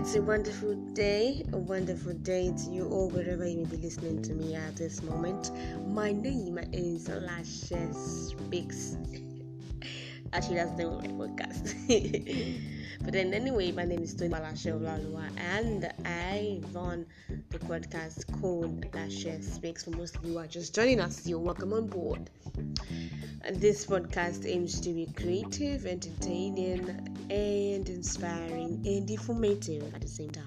it's a wonderful day, a wonderful day to you all, wherever you may be listening to me at this moment. My name is Lashes Speaks. Actually, that's the name of my podcast. but then, anyway, my name is Tony Lashe Olalua, and I run the podcast called Lashes Speaks. For most of you who are just joining us, you're welcome on board. And this podcast aims to be creative, entertaining, and inspiring and informative at the same time.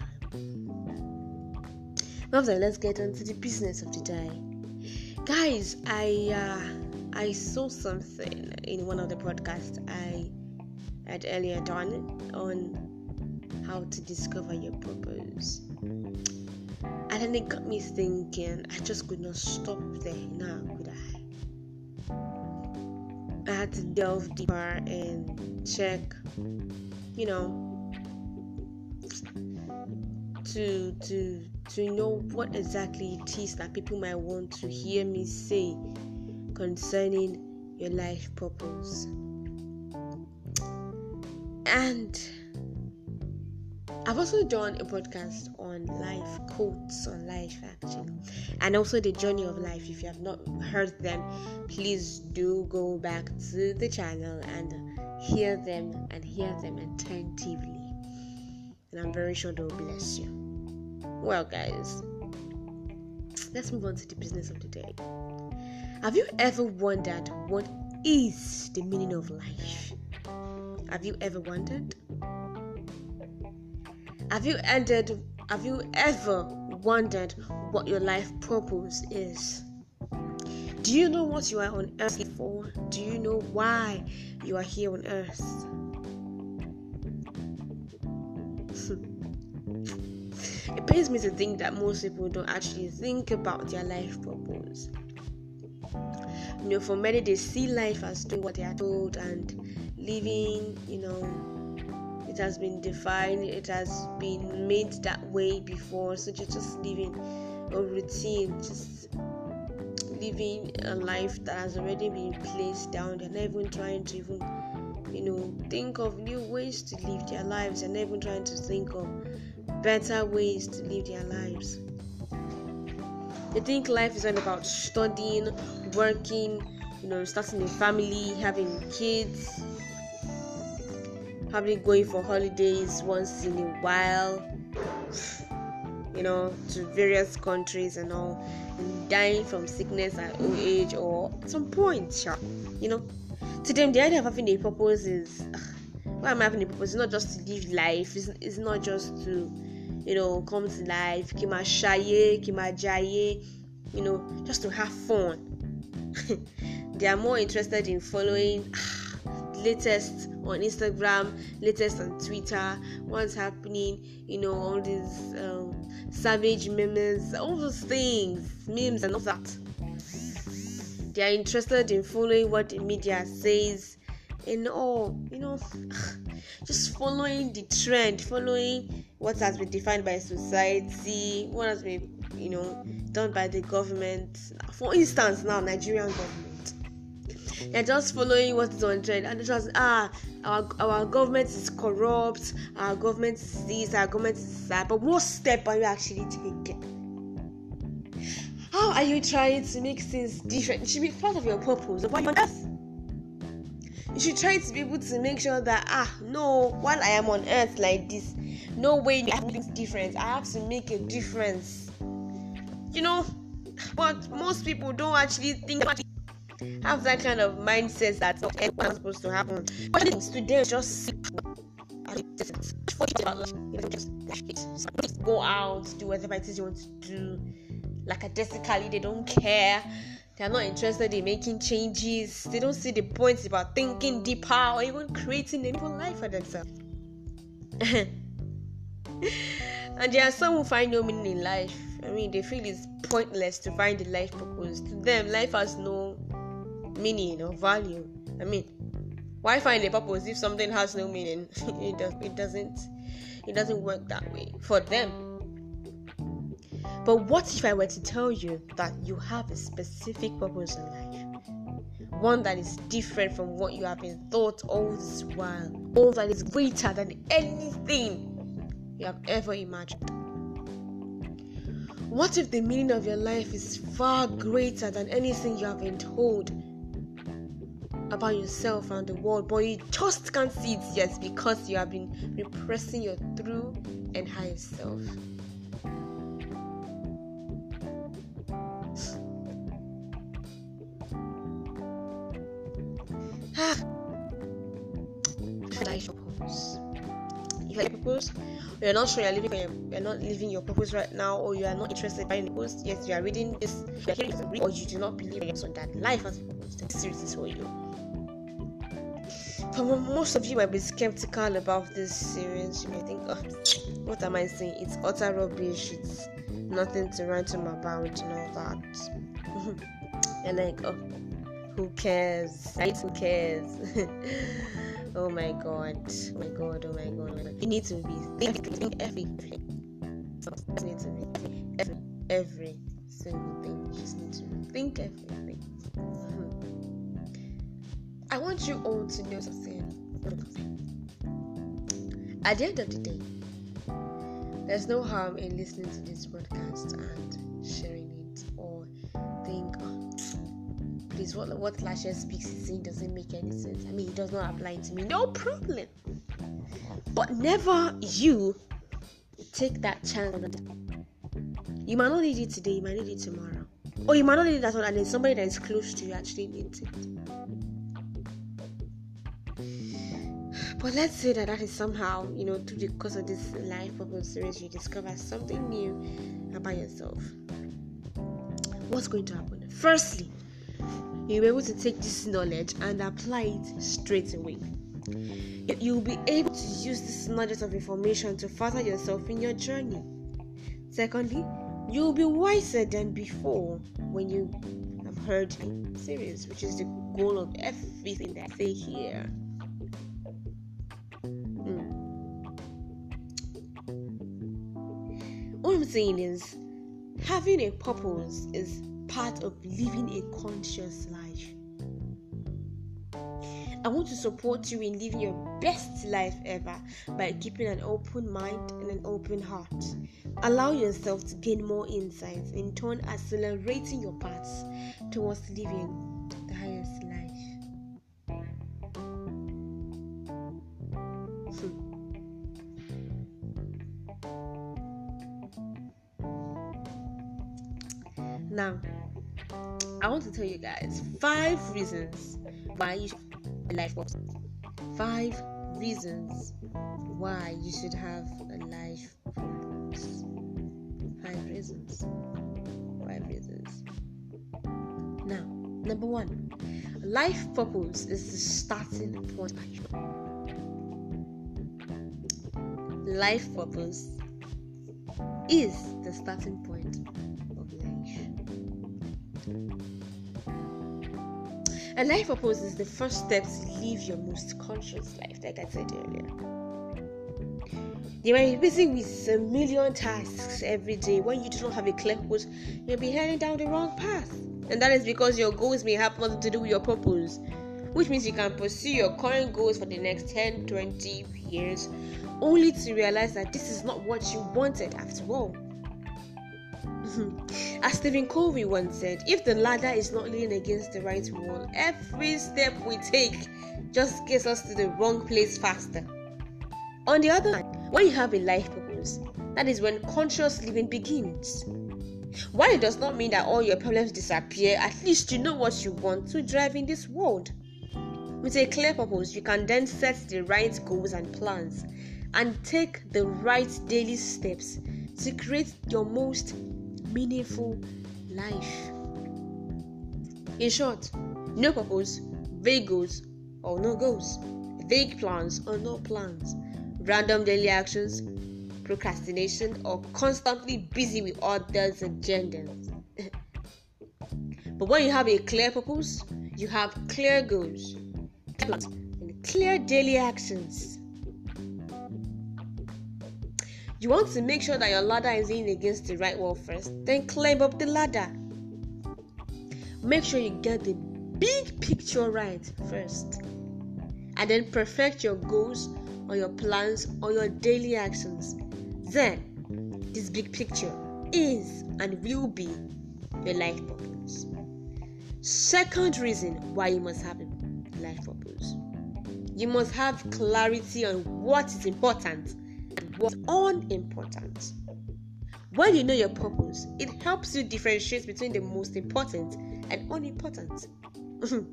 Now, then, let's get on to the business of the day. Guys, I uh, I saw something in one of the podcasts I had earlier done on how to discover your purpose. And then it got me thinking, I just could not stop there now, could I? I had to delve deeper and check, you know, to to to know what exactly it is that people might want to hear me say concerning your life purpose. And I've also done a podcast on life quotes on life actually, and also the journey of life. If you have not heard them, please do go back to the channel and hear them and hear them attentively. And I'm very sure they'll bless you. Well, guys, let's move on to the business of the day. Have you ever wondered what is the meaning of life? Have you ever wondered? Have you ended have you ever wondered what your life purpose is? Do you know what you are on earth for? Do you know why you are here on earth? Hmm. it pains me to think that most people don't actually think about their life purpose. You know, for many, they see life as doing what they are told and living, you know, it has been defined, it has been made that way before. So you're just living a routine, just living a life that has already been placed down. They're not even trying to even, you know, think of new ways to live their lives. They're not even trying to think of better ways to live their lives. They think life is all about studying, working, you know, starting a family, having kids, probably going for holidays once in a while, you know, to various countries and all, and dying from sickness at old age or at some point, you know. To them, the idea of having a purpose is why am I having a purpose? It's not just to live life, it's, it's not just to, you know, come to life, kima shaye, kima jaye, you know, just to have fun. they are more interested in following latest on Instagram, latest on Twitter, what's happening, you know, all these um, savage memes, all those things, memes, and all that. They are interested in following what the media says and all, you know, just following the trend, following what has been defined by society, what has been, you know, done by the government. For instance, now, Nigerian government they're just following what is on trend. And they just ah our, our government is corrupt. Our government is this our government is that. But what step are you actually taking? How are you trying to make things different? It should be part of your purpose why on earth you should try to be able to make sure that ah no while i am on earth like this no way i have things different. I have to make a difference. You know but most people don't actually think about have that kind of mindset that what's supposed to happen. But students just go out, do whatever it is you want to do. Lackadaisically, they don't care. They are not interested in making changes. They don't see the points about thinking deeper or even creating a new life for themselves. and there are some who find no meaning in life. I mean, they feel it's pointless to find a life purpose. To them, life has no meaning or value. I mean, why find a purpose if something has no meaning? it does. It doesn't. It doesn't work that way for them. But what if I were to tell you that you have a specific purpose in life? One that is different from what you have been taught all this while, all that is greater than anything you have ever imagined. What if the meaning of your life is far greater than anything you have been told about yourself and the world, but you just can't see it yet because you have been repressing your true and higher self? Ah. purpose. If you purpose, you're not sure you're living your, you're not living your purpose right now, or you are not interested in purpose. Yes, you are reading this, you're or you do not believe in that life has purpose. This series is for you. Most of you might be skeptical about this series. You may think, oh, what am I saying? It's utter rubbish. It's nothing to write home about and all that. and like, oh, who cares? Who cares? Oh my god. Oh my god. Oh my god. Oh my god. You need to be thinking everything. You need to be every, every single thing. You just need to think everything. I want you all to know something. At the end of the day, there's no harm in listening to this podcast and sharing it or think, please, what what Lashes speaks is saying doesn't make any sense. I mean, it does not apply to me. No problem. But never you take that chance. You might not need it today. You might need it tomorrow, or you might not need it at all, and then somebody that is close to you actually needs it. But let's say that that is somehow, you know, through the course of this life purpose series, you discover something new about yourself. What's going to happen? Firstly, you'll be able to take this knowledge and apply it straight away. You'll be able to use this knowledge of information to further yourself in your journey. Secondly, you'll be wiser than before when you have heard the series, which is the goal of everything that I say here. What I'm saying is, having a purpose is part of living a conscious life. I want to support you in living your best life ever by keeping an open mind and an open heart. Allow yourself to gain more insights, in turn, accelerating your paths towards living the highest five reasons why you should have a life purpose. Five reasons why you should have a life purpose. Five reasons. Five reasons. Now, number one, life purpose is the starting point. Life purpose is the starting point A life purpose is the first step to live your most conscious life, like I said earlier. You might be busy with a million tasks every day. When you do not have a clear purpose, you'll be heading down the wrong path. And that is because your goals may have nothing to do with your purpose, which means you can pursue your current goals for the next 10, 20 years, only to realize that this is not what you wanted after all. Mm-hmm. As Stephen Covey once said, if the ladder is not leaning against the right wall, every step we take just gets us to the wrong place faster. On the other hand, when you have a life purpose, that is when conscious living begins. While it does not mean that all your problems disappear, at least you know what you want to drive in this world. With a clear purpose, you can then set the right goals and plans and take the right daily steps to create your most meaningful life. In short, no purpose, vague goals or no goals, vague plans or no plans, random daily actions, procrastination, or constantly busy with others' agendas. but when you have a clear purpose, you have clear goals, plans, and clear daily actions. You want to make sure that your ladder is in against the right wall first, then climb up the ladder. Make sure you get the big picture right first, and then perfect your goals or your plans or your daily actions then this big picture is and will be your life purpose. Second reason why you must have a life purpose you must have clarity on what is important what's unimportant. When you know your purpose, it helps you differentiate between the most important and unimportant.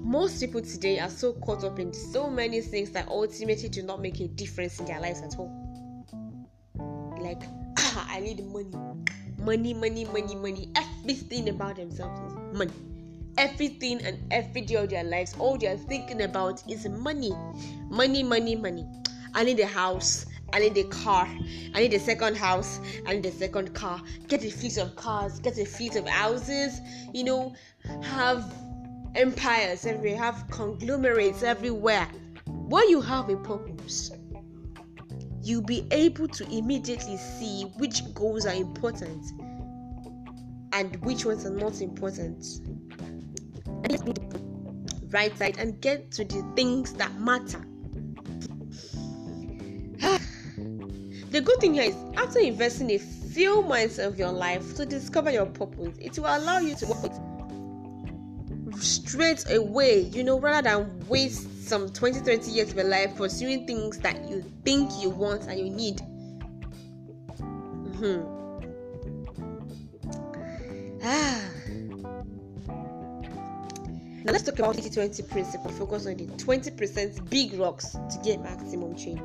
most people today are so caught up in so many things that ultimately do not make a difference in their lives at all. Like, ah, I need money. Money, money, money, money. Everything about themselves is money everything and every day of their lives, all they're thinking about is money. Money, money, money. I need a house. I need a car. I need a second house. I need a second car. Get a fleet of cars. Get a fleet of houses. You know, have empires everywhere. Have conglomerates everywhere. When you have a purpose, you'll be able to immediately see which goals are important and which ones are not important right side and get to the things that matter. The good thing here is after investing a few months of your life to discover your purpose, it will allow you to work straight away, you know, rather than waste some 20 30 years of your life pursuing things that you think you want and you need. Mm-hmm. Ah. Now let's talk about 80-20 principle. Focus on the 20% big rocks to get maximum change.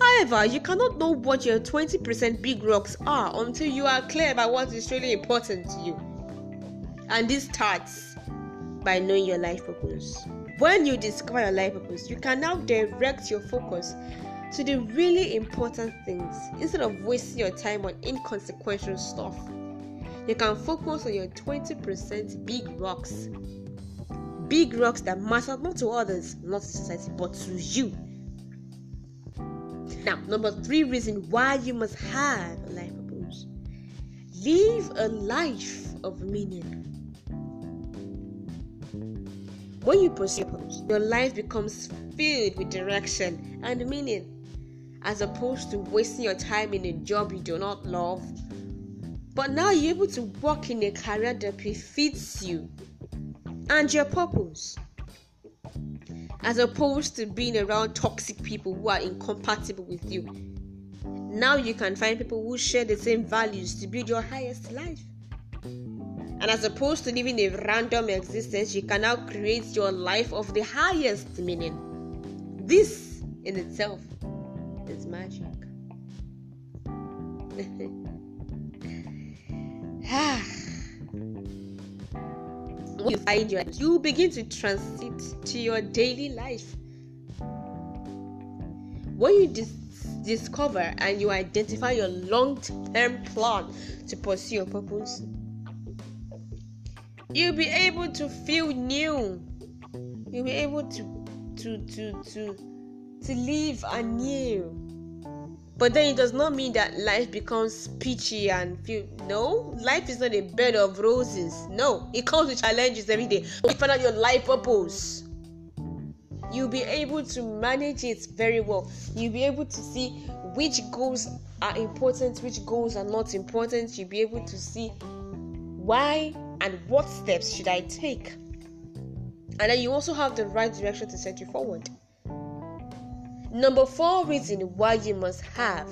However, you cannot know what your 20% big rocks are until you are clear about what is really important to you. And this starts by knowing your life purpose. When you discover your life purpose, you can now direct your focus to the really important things instead of wasting your time on inconsequential stuff. You can focus on your 20% big rocks big rocks that matter not to others, not to society, but to you. Now, number three reason why you must have a life purpose. Live a life of meaning. When you pursue purpose, your life becomes filled with direction and meaning, as opposed to wasting your time in a job you do not love. But now you're able to work in a career that befits you and your purpose. As opposed to being around toxic people who are incompatible with you. Now you can find people who share the same values to build your highest life. And as opposed to living a random existence, you can now create your life of the highest meaning. This in itself is magic. ah you find your you begin to transit to your daily life. When you dis- discover and you identify your long-term plan to pursue your purpose, you'll be able to feel new. You'll be able to to to to to live anew but then it does not mean that life becomes peachy and feel no. Life is not a bed of roses no. It comes with challenges every day. You find out your life purpose you'll be able to manage it very well. You'll be able to see which goals are important which goals are not important. You'll be able to see why and what steps should i take. And then you also have the right direction to set you forward Number four reason why you must have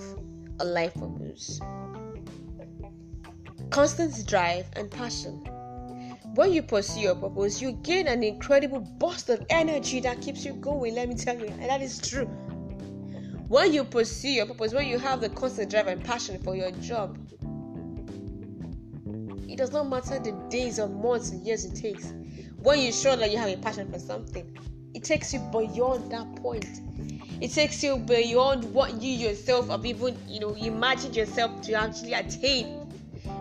a life purpose constant drive and passion. When you pursue your purpose, you gain an incredible burst of energy that keeps you going. Let me tell you, and that is true. When you pursue your purpose, when you have the constant drive and passion for your job, it does not matter the days or months and years it takes. When you show that you have a passion for something, it takes you beyond that point it takes you beyond what you yourself have even you know imagined yourself to actually attain.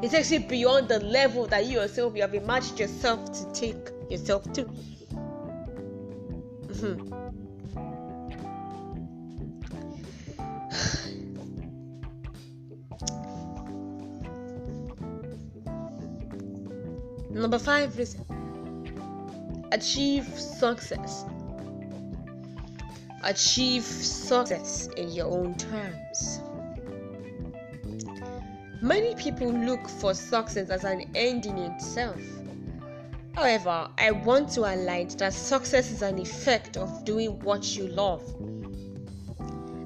It takes you beyond the level that you yourself you have imagined yourself to take yourself to. Mm-hmm. Number five reason achieve success achieve success in your own terms. Many people look for success as an end in itself. However, I want to highlight that success is an effect of doing what you love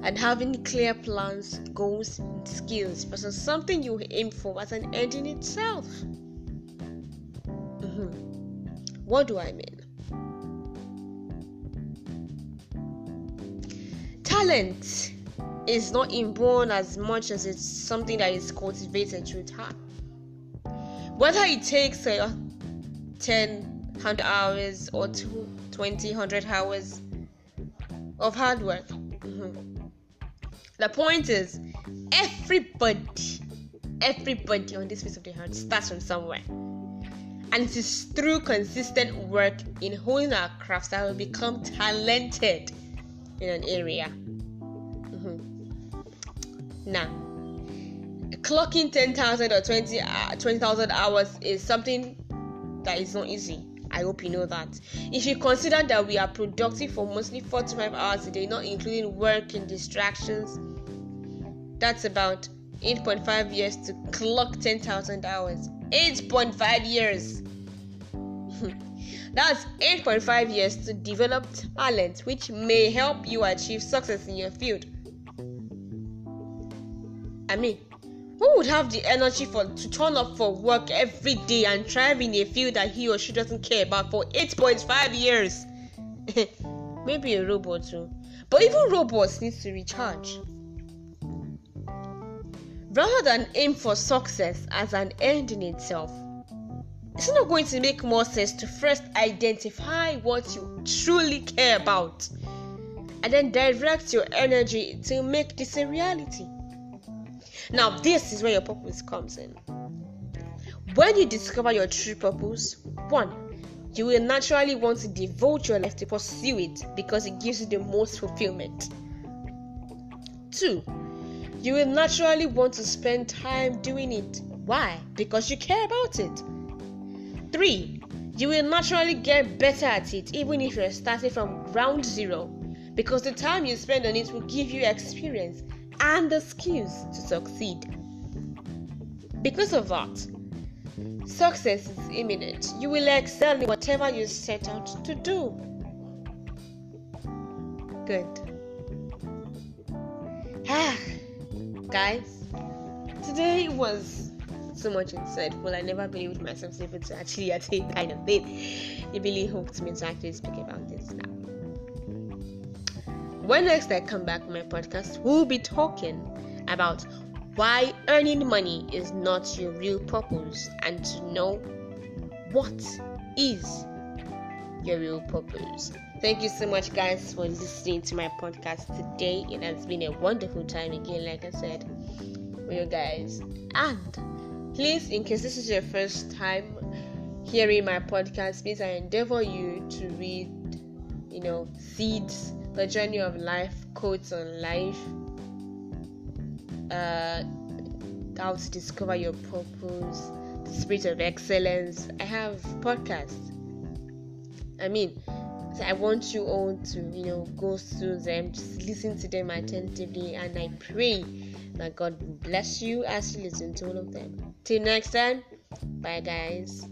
and having clear plans, goals, and skills versus something you aim for as an end in itself. Mm-hmm. What do I mean? Talent is not inborn as much as it's something that is cultivated through time. Whether it takes uh, 10, 100 hours or 20, 100 hours of hard work. Mm-hmm. The point is, everybody, everybody on this piece of the earth starts from somewhere. And it is through consistent work in honing our crafts that we become talented in an area. Now, clocking 10,000 or 20 uh, 20,000 hours is something that is not easy. I hope you know that. If you consider that we are productive for mostly 45 hours a day, not including work and distractions, that's about 8.5 years to clock 10,000 hours. 8.5 years. That's 8.5 years to develop talent, which may help you achieve success in your field. I mean, who would have the energy for to turn up for work every day and thrive in a field that he or she doesn't care about for 8.5 years? Maybe a robot too. But even robots need to recharge. Rather than aim for success as an end in itself, it's not going to make more sense to first identify what you truly care about and then direct your energy to make this a reality. Now, this is where your purpose comes in. When you discover your true purpose, one, you will naturally want to devote your life to pursue it because it gives you the most fulfillment. Two, you will naturally want to spend time doing it. Why? Because you care about it. Three, you will naturally get better at it even if you're starting from ground zero because the time you spend on it will give you experience and the skills to succeed. Because of that, success is imminent. You will excel in whatever you set out to do. Good. Ah, guys, today was so much insightful. I never believed myself able to actually attain kind of thing. It really hooked me to actually speak about this now. When next I come back my podcast, we'll be talking about why earning money is not your real purpose and to know what is your real purpose. Thank you so much, guys, for listening to my podcast today. It has been a wonderful time again, like I said, with you guys. And please, in case this is your first time hearing my podcast, please I endeavor you to read, you know, seeds the journey of life, quotes on life, uh, how to discover your purpose, the spirit of excellence. I have podcasts. I mean, I want you all to, you know, go through them, just listen to them attentively, and I pray that God bless you as you listen to all of them. Till next time, bye, guys.